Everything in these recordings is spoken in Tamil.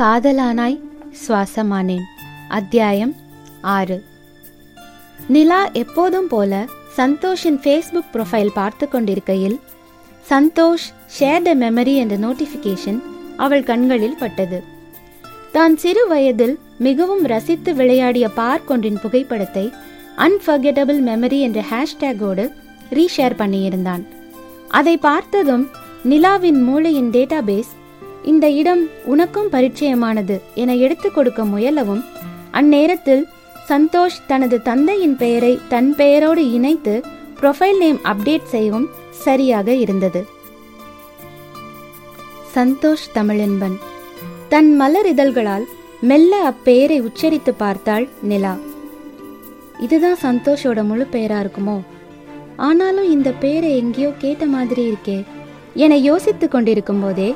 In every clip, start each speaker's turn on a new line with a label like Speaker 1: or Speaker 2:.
Speaker 1: காதலானாய் சுவாசமானேன். அத்தியாயம் ஆறு. நிலா எப்போதும் போல சந்தோஷின் ஃபேஸ்புக் ப்ரொஃபைல் பார்த்து கொண்டிருக்கையில் சந்தோஷ் ஷேர் த மெமரி என்ற நோட்டிஃபிகேஷன் அவள் கண்களில் பட்டது. தான் சிறு வயதில் மிகவும் ரசித்து விளையாடிய பார்க் ஒன்றின் புகைப்படத்தை அன்ஃபர்கெட்டபிள் மெமரி என்ற ஹேஷ்டேகோடு ரீஷேர் பண்ணியிருந்தான். அதை பார்த்ததும் நிலாவின் மூளையின் டேட்டாபேஸ் இந்த இடம் உனக்கும் பரிச்சயமானது என எடுத்துக் கொடுக்க முயலவும் அந்நேரத்தில் சந்தோஷ் தனது தந்தையின் பெயரை தன் பெயரோடு இணைத்து ப்ரொஃபைல் நேம் அப்டேட் செய்யவும் சரியாக இருந்தது. சந்தோஷ் தமிழென்பன் தன் மலர் இதழ்களால் மெல்ல அப்பெயரை உச்சரித்து பார்த்தாள் நிலா. இதுதான் சந்தோஷோட முழு பெயரா இருக்குமோ? ஆனாலும் இந்த பெயரை எங்கேயோ கேட்ட மாதிரி இருக்கே என யோசித்து கொண்டிருக்கும் போதே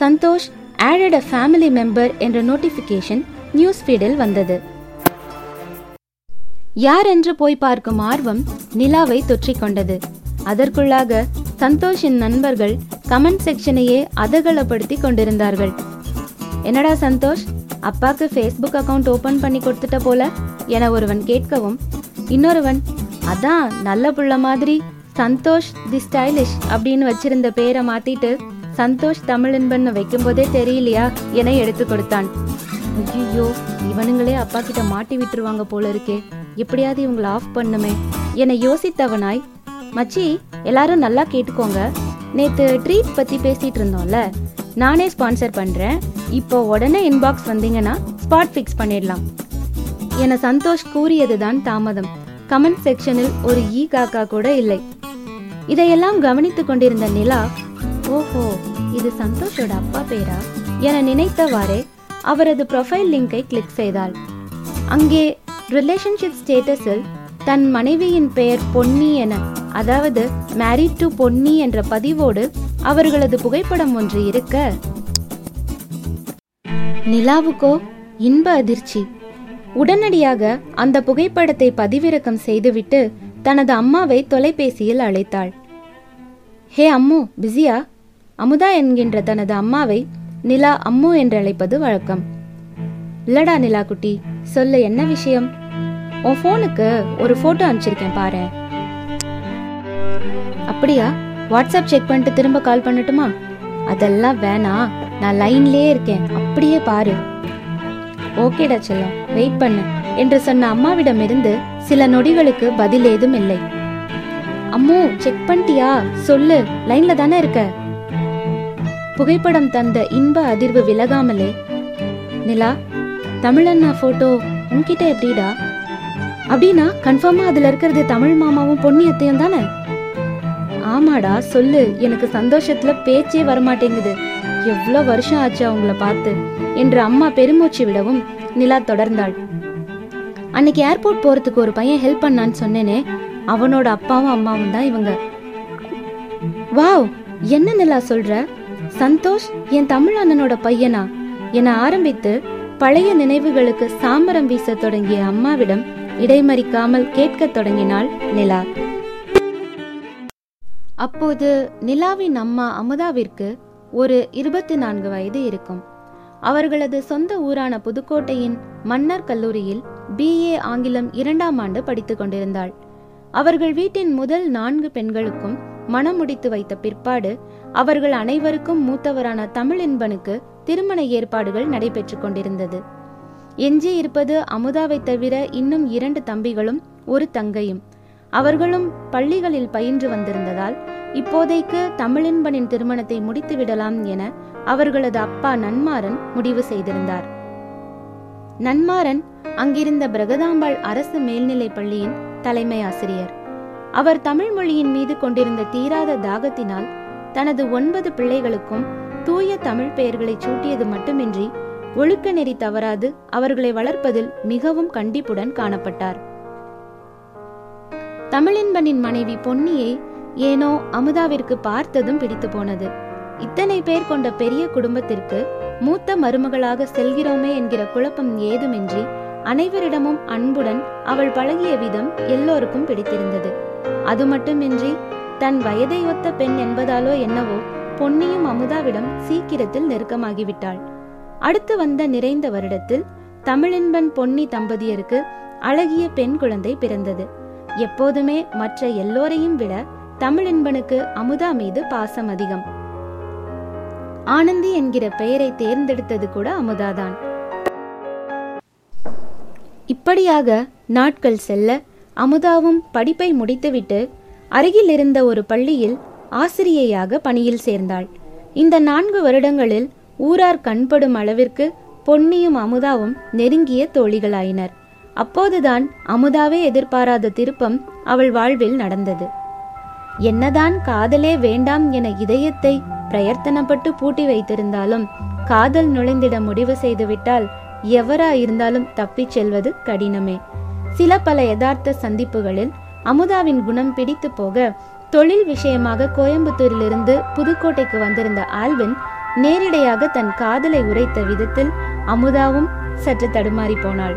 Speaker 1: Santhosh added a family member என்ற நோட்டிஃபிகேஷன் நியூஸ் ஃபீடில் வந்தது. யார் என்று போய் பார்க்கும் ஆர்வம் நிலாவை தொற்றிக் கொண்டது. அதற்குள்ளாக சந்தோஷின் நண்பர்கள் கமெண்ட் செக்ஷனையே அதகலப்படுத்தி கொண்டிருந்தார்கள். என்னடா சந்தோஷ் அப்பாக்கு ஃபேஸ்புக் அக்கவுண்ட் ஓபன் பண்ணி கொடுத்துட்ட போல? என ஒருவன் கேட்கவும் இன்னொருவன் அதான் நல்ல புள்ள மாதிரி சந்தோஷ் தி ஸ்டைலிஷ் அப்படின்னு வச்சிருந்த பேரை மாத்திட்டு சந்தோஷ் தமிழ் இன்பன்னு வைக்கும்போதே தெரியலையா? என எடுத்து கொடுத்தான். ஐயோ இவனுங்களே அப்பா கிட்ட மாட்டி விட்டுருவாங்க போல இருக்கே. எப்படியாவது இவங்களை ஆஃப் பண்ணுமே. என யோசித்தவனாய் மச்சி எல்லாரும் நல்லா கேட்டுக்கோங்க. நேத்து ட்ரீட் பத்தி பேசிட்டு இருந்தோம்ல? நானே ஸ்பான்சர் பண்றேன். இப்போ உடனே இன்பாக்ஸ் வந்தீங்கன்னா ஸ்பாட் ஃபிக்ஸ் பண்ணிடலாம். என சந்தோஷ் கூறியதுதான் தாமதம். கமெண்ட் செக்ஷனில் ஒரு ஈ காக்கா கூட இல்லை. இதையெல்லாம் கவனித்துக் கொண்டிருந்த நிலா ஓஹோ இது சந்தோஷோட அப்பா பேரா? என நினைத்தவாறே அவரது ப்ரொஃபைல் லிங்கை கிளிக் செய்தாள். அங்கே ரிலேஷன்ஷிப் ஸ்டேட்டஸில் தன் மனைவியின் பெயர் பொன்னி என அதாவது மேரிட் டு பொன்னி என்ற பதிவோடு அவர்களது புகைப்படம் ஒன்று இருக்க. நிலாவுக்கோ இன்ப அதிர்ச்சி. உடனடியாக அந்த புகைப்படத்தை பதிவிறக்கம் செய்துவிட்டு தனது அம்மாவை தொலைபேசியில் அழைத்தாள். ஹே அம்மு பிஸியா? அமுதா என்கின்ற தனது அம்மாவை நிலா அம்மு என்று அழைப்பது வழக்கம். இல்லடா நிலா குட்டி சொல்லு என்ன விஷயம்? உன் ஃபோனுக்கு ஒரு போட்டோ அனுப்பிச்சிருக்கேன் பாரு. அப்படியா? வாட்ஸ்அப் செக் பண்ணிட்டு திரும்ப கால் பண்ணட்டுமா? அதெல்லாம் வேணாம் நான் லைன்லயே இருக்கேன். அப்படியே பாரு. ஓகேடா செல்லம் வெயிட் பண்ணு என்று சொன்ன அம்மாவிடமிருந்து சில நொடிகளுக்கு பதில் ஏதும் இல்லை. அம்மு செக் பண்ணிட்டியா? சொல்லு லைன்ல தானே இருக்க. புகைப்படம் தந்த இன்ப அதிர்வு விலகாமலே. நிலா தமிழண்ணா போட்டோ உன்கிட்ட எப்படிடா? அப்படின்னா கன்ஃபார்மா அதுல இருக்கிறது தமிழ் மாமாவும் பொன்னியத்தையும் தானே? ஆமாடா சொல்லு. எனக்கு சந்தோஷத்துல பேச்சே வரமாட்டேங்குது. எவ்வளோ வருஷம் ஆச்சு அவங்கள பார்த்து. என்று அம்மா பெருமூச்சு விடவும் நிலா தொடர்ந்தாள். அன்னைக்கு ஏர்போர்ட் போறதுக்கு ஒரு பையன் ஹெல்ப் பண்ணான்னு சொன்னேனே. அவனோட அப்பாவும் அம்மாவும் தான் இவங்க. வாவ் என்ன நிலா சொல்ற? சந்தோஷ் என் தமிழ் அண்ணனோட பையனா? என ஆரம்பித்து பழைய நினைவுகளுக்கு சாமரம் வீச தொடங்கிய அம்மாவிடம் இடைமறிக்காமல் கேட்கத் தொடங்கினாள் நிலா. அப்போது நிலாவின் அம்மா அமுதாவிற்கு ஒரு இருபத்தி நான்கு வயது இருக்கும். அவர்களது சொந்த ஊரான புதுக்கோட்டையின் மன்னர் கல்லூரியில் பிஏ ஆங்கிலம் இரண்டாம் ஆண்டு படித்துக் கொண்டிருந்தாள். அவர்கள் வீட்டின் முதல் நான்கு பெண்களுக்கும் மனம் முடித்து வைத்த பிற்பாடு அவர்கள் அனைவருக்கும் மூத்தவரான தமிழின்பனுக்கு திருமண ஏற்பாடுகள் நடைபெற்றுக் கொண்டிருந்தது. எஞ்சி இருப்பது அமுதாவை தவிர இன்னும் இரண்டு தம்பிகளும் ஒரு தங்கையும். அவர்களும் பள்ளிகளில் பயின்று வந்திருந்ததால் இப்போதைக்கு தமிழின்பனின் திருமணத்தை முடித்து விடலாம் என அவர்களது அப்பா நன்மாறன் முடிவு செய்திருந்தார். நன்மாறன் அங்கிருந்த பிரகதாம்பாள் அரசு மேல்நிலைப் பள்ளியின் தலைமை ஆசிரியர். அவர் தமிழ் மொழியின் மீது கொண்டிருந்த தீராத தாகத்தினால் தனது ஒன்பது பிள்ளைகளுக்கும் தூய தமிழ் பெயர்களை சூட்டியது மட்டுமின்றி ஒழுக்க நெறி தவறாது அவர்களை வளர்ப்பதில் மிகவும் கண்டிப்புடன் காணப்பட்டார். தமிழின்பனின் மனைவி பொன்னியை ஏனோ அமுதாவிற்கு பார்த்ததும் பிடித்து போனது. இத்தனை பேர் கொண்ட பெரிய குடும்பத்திற்கு மூத்த மருமகளாக செல்கிறோமே என்கிற குழப்பம் ஏதுமின்றி அனைவரிடமும் அன்புடன் அவள் பழகிய விதம் எல்லோருக்கும் பிடித்திருந்தது. அது மட்டுமின்றி தன் வயதை ஒத்த பெண் என்பதாலோ என்னவோ பொன்னியும் அமுதாவிடம் சீக்கிரத்தில் நெருக்கமாகிவிட்டாள். அடுத்து வந்த நிறைந்த வருடத்தில் தமிழின்பன் பொன்னி தம்பதியருக்கு அழகிய பெண் குழந்தை பிறந்தது. எப்போதுமே மற்ற எல்லோரையும் விட தமிழின்பனுக்கு அமுதா மீது பாசம் அதிகம். ஆனந்தி என்கிற பெயரை தேர்ந்தெடுத்தது கூட அமுதாதான். இப்படியாக நாட்கள் செல்ல அமுதாவும் படிப்பை முடித்துவிட்டு அருகில் இருந்த ஒரு பள்ளியில் ஆசிரியையாக பணியில் சேர்ந்தாள். இந்த நான்கு வருடங்களில் ஊரார் கண்படும் அளவிற்கு பொன்னியும் அமுதாவும் நெருங்கிய தோழிகளாயினர். அப்போதுதான் அமுதாவே எதிர்பாராத திருப்பம் அவள் வாழ்வில் நடந்தது. என்னதான் காதலே வேண்டாம் என இதயத்தை பிரயர்த்தனப்பட்டு பூட்டி வைத்திருந்தாலும் காதல் நுழைந்திட முடிவு செய்துவிட்டால் எவரா இருந்தாலும் தப்பிச் செல்வது கடினமே. சில பல யதார்த்த சந்திப்புகளில் அமுதாவின் குணம் பிடித்து போக தொழில் விஷயமாக கோயம்புத்தூரிலிருந்து புதுக்கோட்டைக்கு வந்திருந்த ஆல்வின் நேரிடையாக தன் காதலை உரைத்த விதத்தில் அமுதாவும் சற்று தடுமாறி போனாள்.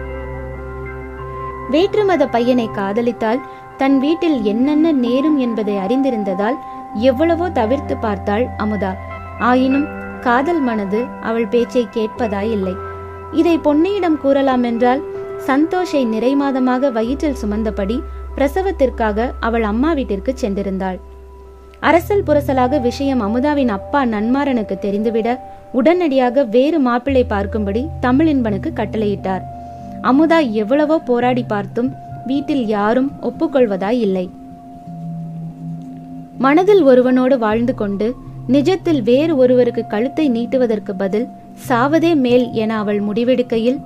Speaker 1: வேற்றுமத பையனை காதலித்தால் தன் வீட்டில் என்னென்ன நேரும் என்பதை அறிந்திருந்ததால் எவ்வளவோ தவிர்த்து பார்த்தாள் அமுதா. ஆயினும் காதல் மனது அவள் பேச்சை கேட்பதாயில்லை இதை பொன்னியிடம் கூறலாம் என்றால் சந்தோஷை நிறைமாதமாக வயிற்றில் சுமந்தபடி பிரசவத்திற்காக அவள் அம்மா வீட்டிற்கு சென்றிருந்தாள். அரசல் புரசலாக விஷயம் அமுதாவின் அப்பா நன்மாரனுக்கு தெரிந்துவிட உடனடியாக வேறு மாப்பிள்ளை பார்க்கும்படி தமிழின்பனுக்கு கட்டளையிட்டார். அமுதா எவ்வளவோ போராடி பார்த்தும் வீட்டில் யாரும் ஒப்புக்கொள்வதாய் இல்லை. மனதில் ஒருவனோடு வாழ்ந்து கொண்டு நிஜத்தில் வேறு ஒருவருக்கு கழுத்தை நீட்டுவதற்கு பதில் சாவதே மேல் என அவள் முடிவெடுக்கையில்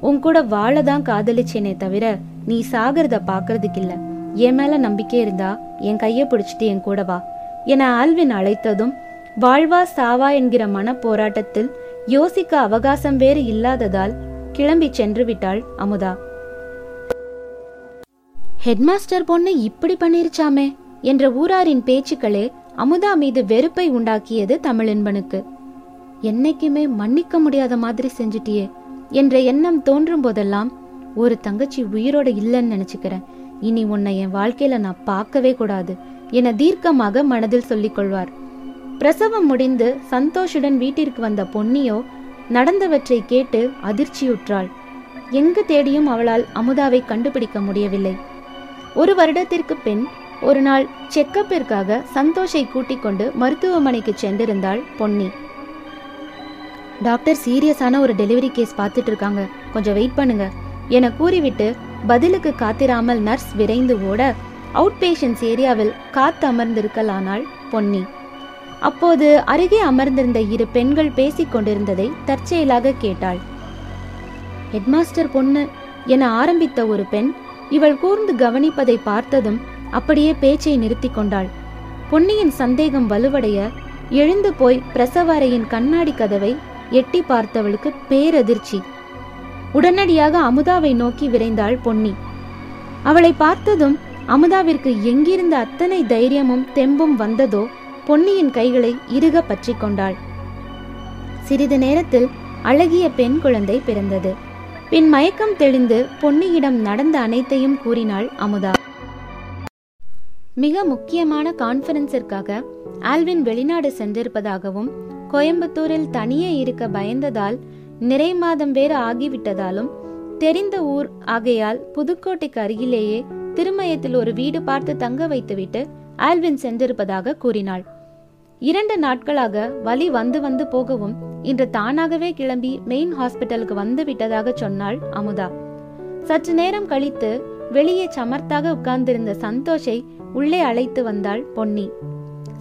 Speaker 1: உன் கூட வாழதான் காதலிச்சேனே தவிர நீ சாகிறத பாக்குறதுக்கு இல்ல என் மேல நம்பிக்கை இருந்தா என் கைய பிடிச்சிட்டு என் கூட வா என ஆல்வின் அழைத்ததும் வாழ்வா சாவா என்கிற மன போராட்டத்தில் யோசிக்க அவகாசம் வேறு இல்லாததால் கிளம்பி சென்று விட்டாள் அமுதா. ஹெட்மாஸ்டர் பொண்ணு இப்படி பண்ணிருச்சாமே? என்ற ஊராரின் பேச்சுக்களே அமுதா மீது வெறுப்பை உண்டாக்கியது தமிழின்பனுக்கு என்னைக்குமே மன்னிக்க முடியாத மாதிரி செஞ்சுட்டியே என்ற எண்ணம் தோன்றும் போதெல்லாம் ஒரு தங்கச்சி உயிரோட இல்லைன்னு நினைச்சுக்கிறேன். இனி உன்னை என் வாழ்க்கையில நான் பார்க்கவே கூடாது என தீர்க்கமாக மனதில் சொல்லிக் கொள்வார். பிரசவம் முடிந்து சந்தோஷுடன் வீட்டிற்கு வந்த பொன்னியோ நடந்தவற்றை கேட்டு அதிர்ச்சியுற்றாள். எங்கு தேடியும் அவளால் அமுதாவை கண்டுபிடிக்க முடியவில்லை. ஒரு வருடத்திற்கு பின் ஒரு நாள் செக்கப்பிற்காக சந்தோஷை கூட்டிக் கொண்டு மருத்துவமனைக்கு சென்றிருந்தாள் பொன்னி. டாக்டர் சீரியஸான ஒரு டெலிவரி கேஸ் பார்த்துட்டு இருக்காங்க. கொஞ்சம் வெயிட் பண்ணுங்க. என கூறிவிட்டு பதிலுக்கு காத்திராமல் நர்ஸ் விரைந்து ஓட அவுட் பேஷன்ஸ் ஏரியாவில் காத்து அமர்ந்திருக்கலானாள் பொன்னி. அப்போது அருகே அமர்ந்திருந்த இரு பெண்கள் பேசிக் கொண்டிருந்ததை தற்செயலாக கேட்டாள். ஹெட்மாஸ்டர் பொண்ணு என ஆரம்பித்த ஒரு பெண் இவள் கூர்ந்து கவனிப்பதை பார்த்ததும் அப்படியே பேச்சை நிறுத்திக் கொண்டாள். பொன்னியின் சந்தேகம் வலுவடைய எழுந்து போய் பிரசவ அறையின் கண்ணாடி கதவை எட்டி பார்த்தவளுக்கு பேரதிர்ச்சி. உடனடியாக அமுதாவை நோக்கி விரைந்தாள் பொன்னி. அவளை பார்த்ததும் அமுதாவிற்கு எங்கிருந்த அத்தனை தைரியமும் தெம்பும் வந்ததோ பொன்னியின் கைகளை இறுக பற்றி கொண்டாள். சிறிது நேரத்தில் அழகிய பெண் குழந்தை பிறந்தது. பின் மயக்கம் தெளிந்து பொன்னியிடம் நடந்த அனைத்தையும் கூறினாள் அமுதா. மிக முக்கியமான கான்ஃபரன்ஸிற்காக ஆல்வின் வெளிநாடு சென்றிருப்பதாகவும் கோயம்புத்தூரில் தனியே இருக்க பயந்ததால் நிறை மாதம் வேறு ஆகிவிட்டதாலும் தெரிந்த ஊர் ஆகையால் புதுக்கோட்டைக்கு அருகிலேயே திருமயத்தில் ஒரு வீடு பார்த்து தங்க வைத்துவிட்டு ஆல்வின் சென்றிருப்பதாக கூறினாள். இரண்டு நாட்களாக வலி வந்து வந்து போகவும் இன்று தானாகவே கிளம்பி மெயின் ஹாஸ்பிட்டலுக்கு வந்து விட்டதாக சொன்னாள் அமுதா. சற்று நேரம் கழித்து வெளியே சமர்த்தாக உட்கார்ந்திருந்த சந்தோஷை உள்ளே அழைத்து வந்தாள் பொன்னி.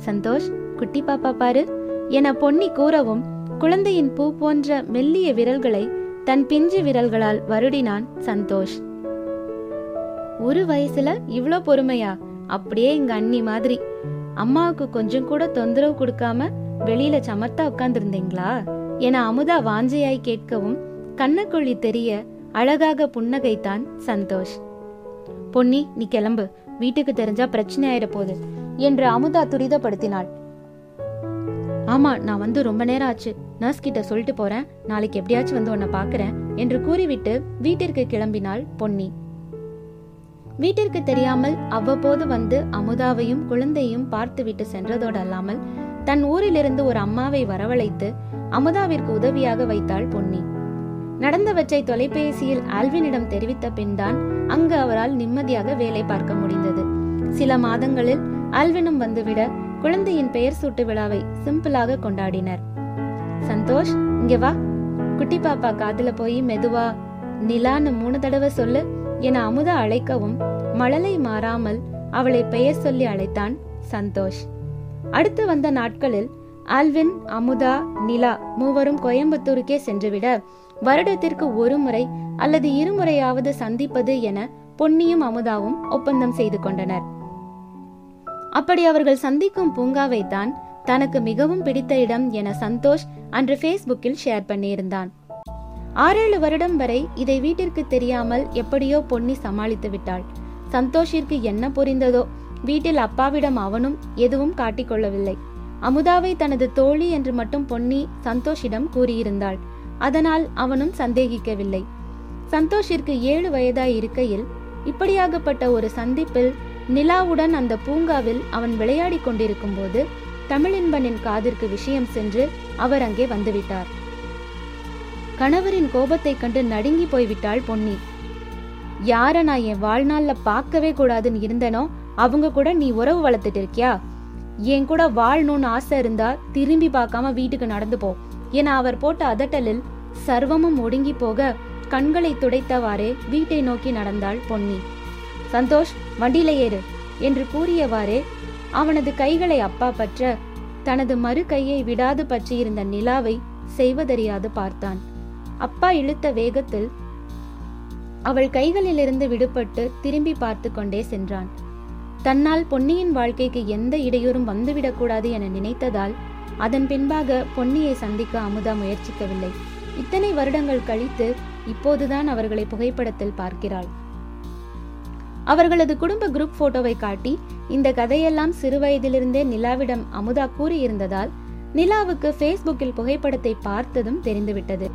Speaker 1: சந்தோஷ் குட்டி பாப்பா பாரு என பொன்னி கூறவும் குழந்தையின் பூ போன்ற மெல்லிய விரல்களை தன் பிஞ்சு விரல்களால் வருடினான் சந்தோஷ். ஒரு வயசுல இவ்ளோ பொறுமையா? அப்படியே எங்க அண்ணி மாதிரி. அம்மாவுக்கு கொஞ்சம் கூட தொந்தரவு கொடுக்காம வெளியில சமர்த்தா உட்கார்ந்திருந்தீங்களா? என அமுதா வாஞ்சையாய் கேட்கவும் கண்ணக்குழி தெரிய அழகாக புன்னகைத்தான் சந்தோஷ். பொன்னி நீ கிளம்பு. வீட்டுக்கு தெரிஞ்சா பிரச்சனை ஆயிட போகுது என்று அமுதா துரிதப்படுத்தினாள். ஆமா நான் வந்து ரொம்ப நேரம் ஆச்சு. நர்ஸ் கிட்ட சொல்லிட்டு போறேன். நாளைக்கு எப்படியாச்சும் வந்து உன்னை பாக்குறேன் என்று கூறிவிட்டு வீட்டிற்கு கிளம்பினாள் பொன்னி. வீட்டிற்கு தெரியாமல் அவ்வப்போது வந்து அமுதாவையும் குழந்தையும் பார்த்துவிட்டு சென்றதோடு அல்லாமல் தன் ஊரிலிருந்து ஒரு அம்மாவை வரவழைத்து அமுதாவிற்கு உதவியாக வைத்தாள் பொன்னி. நடந்தவற்றை தொலைபேசியில் ஆல்வினிடம் தெரிவித்த பின்தான் அங்கு அவரால் நிம்மதியாக வேலை பார்க்க முடிந்தது. சில மாதங்களில் ஆல்வினும் வந்துவிட குழந்தையின் பெயர் சூட்டு விழாவை சிம்பிளாக கொண்டாடினர். சந்தோஷ் இங்க வா. குட்டி பாப்பா காதுல போய் மெதுவா நிலான்னு மூணு தடவை சொல்லு என அமுதா அழைக்கவும் மழலை மாறாமல் அவளை பெயர் சொல்லி அழைத்தான் சந்தோஷ். அடுத்து வந்த நாட்களில் ஆல்வின் அமுதா நிலா மூவரும் கோயம்புத்தூருக்கே சென்றுவிட வருடத்திற்கு ஒரு முறை அல்லது இருமுறையாவது சந்திப்பது என பொன்னியும் அமுதாவும் ஒப்பந்தம் செய்து கொண்டனர். அப்படி அவர்கள் சந்திக்கும் பூங்காவை தான் தனக்கு மிகவும் பிடித்த இடம் என சந்தோஷ் அன்று ஃபேஸ்புக்கில் ஷேர் பண்ணியிருந்தான். ஆறேழு வருடம் வரை இதை வீட்டிற்கு தெரியாமல் எப்படியோ பொன்னி சமாளித்து விட்டாள். சந்தோஷிற்கு என்ன புரிந்ததோ வீட்டில் அப்பாவிடம் அவனும் எதுவும் காட்டிக்கொள்ளவில்லை அமுதாவை தனது தோழி என்று மட்டும் பொன்னி சந்தோஷிடம் கூறியிருந்தாள். அதனால் அவனும் சந்தேகிக்கவில்லை. சந்தோஷிற்கு ஏழு வயதாய் இருக்கையில் இப்படியாகப்பட்ட ஒரு சந்திப்பில் நிலாவுடன் அந்த பூங்காவில் அவன் விளையாடி கொண்டிருக்கும் போது தமிழின்பனின் காதிற்கு விஷயம் சென்று அவர் அங்கே வந்துவிட்டார். கணவரின் கோபத்தை கண்டு நடுங்கி போய்விட்டாள் பொன்னி. யார நான் என் வாழ்நாள்ல பார்க்கவே கூடாதுன்னு இருந்தனோ? அவங்க கூட நீ உறவு வளர்த்துட்டு இருக்கியா என் கூட வாழணும்னு ஆசை இருந்தா திரும்பி பார்க்காம வீட்டுக்கு நடந்து போ என அவர் போட்ட அதட்டலில் சர்வமும் ஒடுங்கி போக கண்களை துடைத்தவாறே வீட்டை நோக்கி நடந்தாள் பொன்னி. சந்தோஷ் வண்டியில ஏறு என்று கூறியவாறே அவனது கைகளை அப்பா பற்ற தனது மறு கையை விடாது பற்றியிருந்த நிலாவை செய்வதறியாது பார்த்தான். அப்பா இழுத்த வேகத்தில் அவள் கைகளிலிருந்து விடுபட்டு திரும்பி பார்த்து கொண்டே சென்றான். தன்னால் பொன்னியின் வாழ்க்கைக்கு எந்த இடையூறும் வந்துவிடக்கூடாது என நினைத்ததால் அதன் பின்பாக பொன்னியை சந்திக்க அமுதா முயற்சிக்கவில்லை. இத்தனை வருடங்கள் கழித்து இப்போதுதான் அவர்களை புகைப்படத்தில் பார்க்கிறாள். அவர்களது குடும்ப குரூப் போட்டோவை காட்டி இந்த கதையெல்லாம் சிறுவயதிலிருந்தே நிலாவிடம் அமுதா கூறியிருந்ததால் நிலாவுக்கு ஃபேஸ்புக்கில் புகைப்படத்தை பார்த்ததும் தெரிந்துவிட்டது.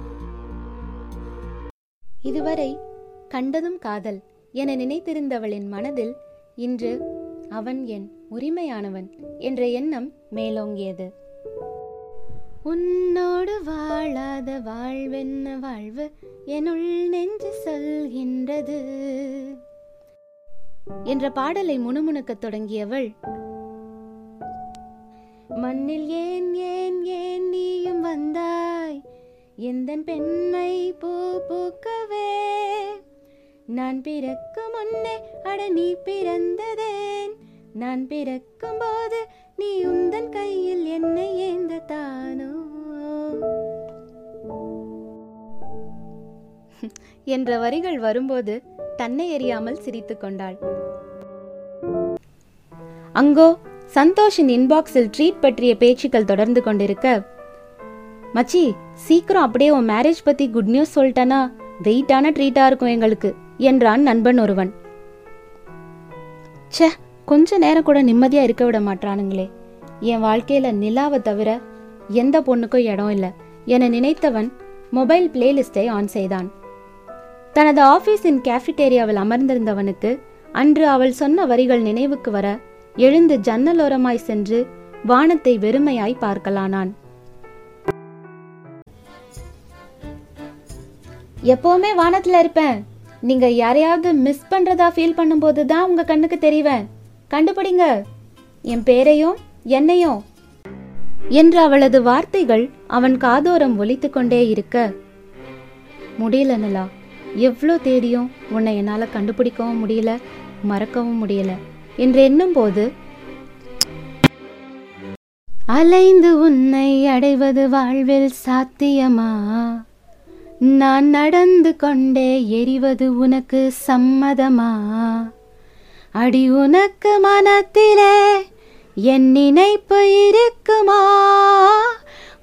Speaker 1: இதுவரை கண்டதும் காதல் என நினைத்திருந்தவளின் மனதில் இன்று அவன் என் உரிமையானவன் என்ற எண்ணம் மேலோங்கியது. உன்னோடு வாழாத வாழ்வென்ன வாழ்வு என்னுள் நெஞ்சு சொல்கின்றது. என்ற பாடலை முணுமுணுக்கத் தொடங்கியவள். மண்ணில் ஏன் ஏன் ஏன் நீயும் வந்தாய்? எந்தன் பெண்மை பூ பூக்கவே? நான் பிறக்கும் முன்னே அட நீ பிறந்ததேன்? நான் பிறக்கும் போது நீ உந்தன் கையில் என்னை ஏந்த தானோ என்ற வரிகள் வரும்போது தன்னை எறியாமல் சிரித்து கொண்டாள். அங்கோ சந்தோஷின் இன்பாக்ஸில் ட்ரீட் பற்றிய பேச்சுக்கள் தொடர்ந்து கொண்டிருக்க. மச்சி சீக்கிரம் அப்படியே உன் மேரேஜ் பத்தி குட் நியூஸ் சொல்லிட்டனா வெயிட்டான ட்ரீட்டா இருக்கும் எங்களுக்கு என்றான் நண்பன் ஒருவன். ச்சே கொஞ்ச நேரம் கூட நிம்மதியா இருக்க விட மாட்டானுங்களே என் வாழ்க்கையில நிலாவை தவிர எந்த பொண்ணுக்கும் இடம் இல்லை என நினைத்தவன் மொபைல் பிளேலிஸ்டை ஆன் செய்தான். தனது ஆபீஸின் கேஃபிட்டேரியாவில் அமர்ந்திருந்தவனுக்கு அன்று அவள் சொன்ன வரிகள் நினைவுக்கு வர எழுந்து ஜன்னலோரமாய் சென்று வானத்தை வெறுமையாய் பார்க்கலானான். எப்பவுமே வானத்துல இருப்பேன். நீங்க யாரையாவது மிஸ் பண்றதா ஃபீல் பண்ணும்போது தான் உங்க கண்ணுக்கு தெரிவேன். கண்டுபிடிங்க. என் பேரையும் என்னையும். என்று அவளது வார்த்தைகள் அவன் காதோரம் ஒலித்து கொண்டே இருக்க முடியல நிலா. எவ்வளோ தேடியும் உன்னை என்னால் கண்டுபிடிக்கவும் முடியல மறக்கவும் முடியல என்று எண்ணும் போது அலைந்து உன்னை அடைவது வாழ்வில் சாத்தியமா? நான் நடந்து கொண்டே எரிவது உனக்கு சம்மதமா? அடி உனக்கு மனத்திலே என் நினைப்பு இருக்குமா?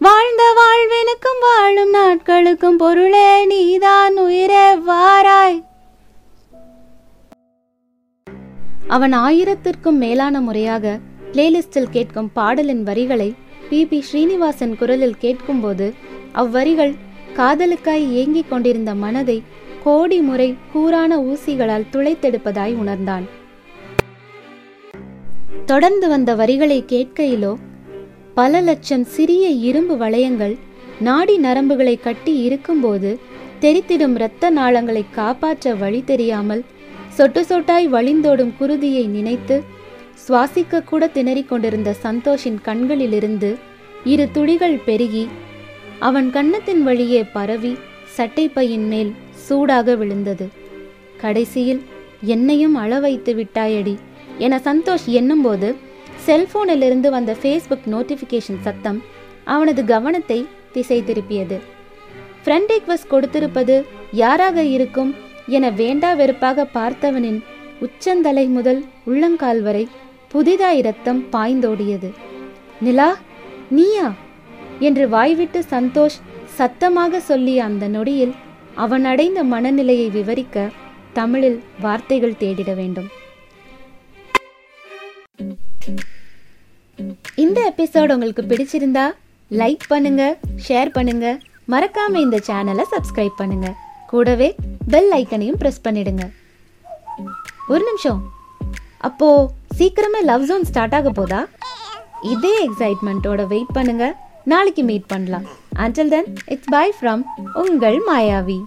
Speaker 1: வாழ்ந்த வாழ்வினுக்கும் வாழும் நாட்களுக்கும் பொருளே நீதான் உயிரே வாராய். அவன் ஆயிரத்திற்கும் மேலான முறையாக பிளேலிஸ்டில் கேட்கும் பாடலின் வரிகளை பி. பி. ஸ்ரீனிவாசன் குரலில் கேட்கும்போது அவ்வரிகள் காதலுக்காய் ஏங்கிக் கொண்டிருந்த மனதை கோடி முறை கூரான ஊசிகளால் துளைத்தெடுப்பதாய் உணர்ந்தான். தொடர்ந்து வந்த வரிகளை கேட்கையிலோ பல லட்சம் சிறிய இரும்பு வளையங்கள் நாடி நரம்புகளை கட்டி இருக்கும்போது தெரித்திடும் இரத்த நாளங்களை காப்பாற்ற வழி தெரியாமல் சொட்டு சொட்டாய் வழிந்தோடும் குருதியை நினைத்து சுவாசிக்க கூட திணறிக் கொண்டிருந்த சந்தோஷின் கண்களிலிருந்து இரு துளிகள் பெருகி அவன் கன்னத்தின் வழியே பரவி சட்டைப்பையின் மேல் சூடாக விழுந்தது. கடைசியில் என்னையும் அள வைத்து விட்டாயடி என சந்தோஷ் எண்ணும்போது செல்போனிலிருந்து வந்த ஃபேஸ்புக் நோட்டிஃபிகேஷன் சத்தம் அவனது கவனத்தை திசை திருப்பியது. ஃப்ரெண்ட் ரிக்வஸ்ட் கொடுத்திருப்பது யாராக இருக்கும் என வேண்டா வெறுப்பாக பார்த்தவனின் உச்சந்தலை முதல் உள்ளங்கால் வரை புதிதாய் ரத்தம் பாய்ந்தோடியது. நிலா நீயா? என்று வாய்விட்டு சந்தோஷ் சத்தமாக சொல்லிய அந்த நொடியில் அவன் அடைந்த மனநிலையை விவரிக்க தமிழில் வார்த்தைகள் தேடிட வேண்டும். எபிசோட் உங்களுக்கு பிடிச்சிருந்தா லைக் பண்ணுங்க ஷேர் பண்ணுங்க. மறக்காம இந்த சேனலை சப்ஸ்கிரைப் பண்ணுங்க. கூடவே பெல் ஐக்கனையும் ப்ரெஸ் பண்ணிடுங்க. ஒரு நிமிஷம். அப்போ சீக்கிரமே லவ் ஜோன் ஸ்டார்ட் ஆக போதா? இதே எக்ஸைட்மெண்ட்டோட வெயிட் பண்ணுங்க. நாளைக்கு மீட் பண்ணலாம். Until then it's bye from உங்கள் மாயாவி.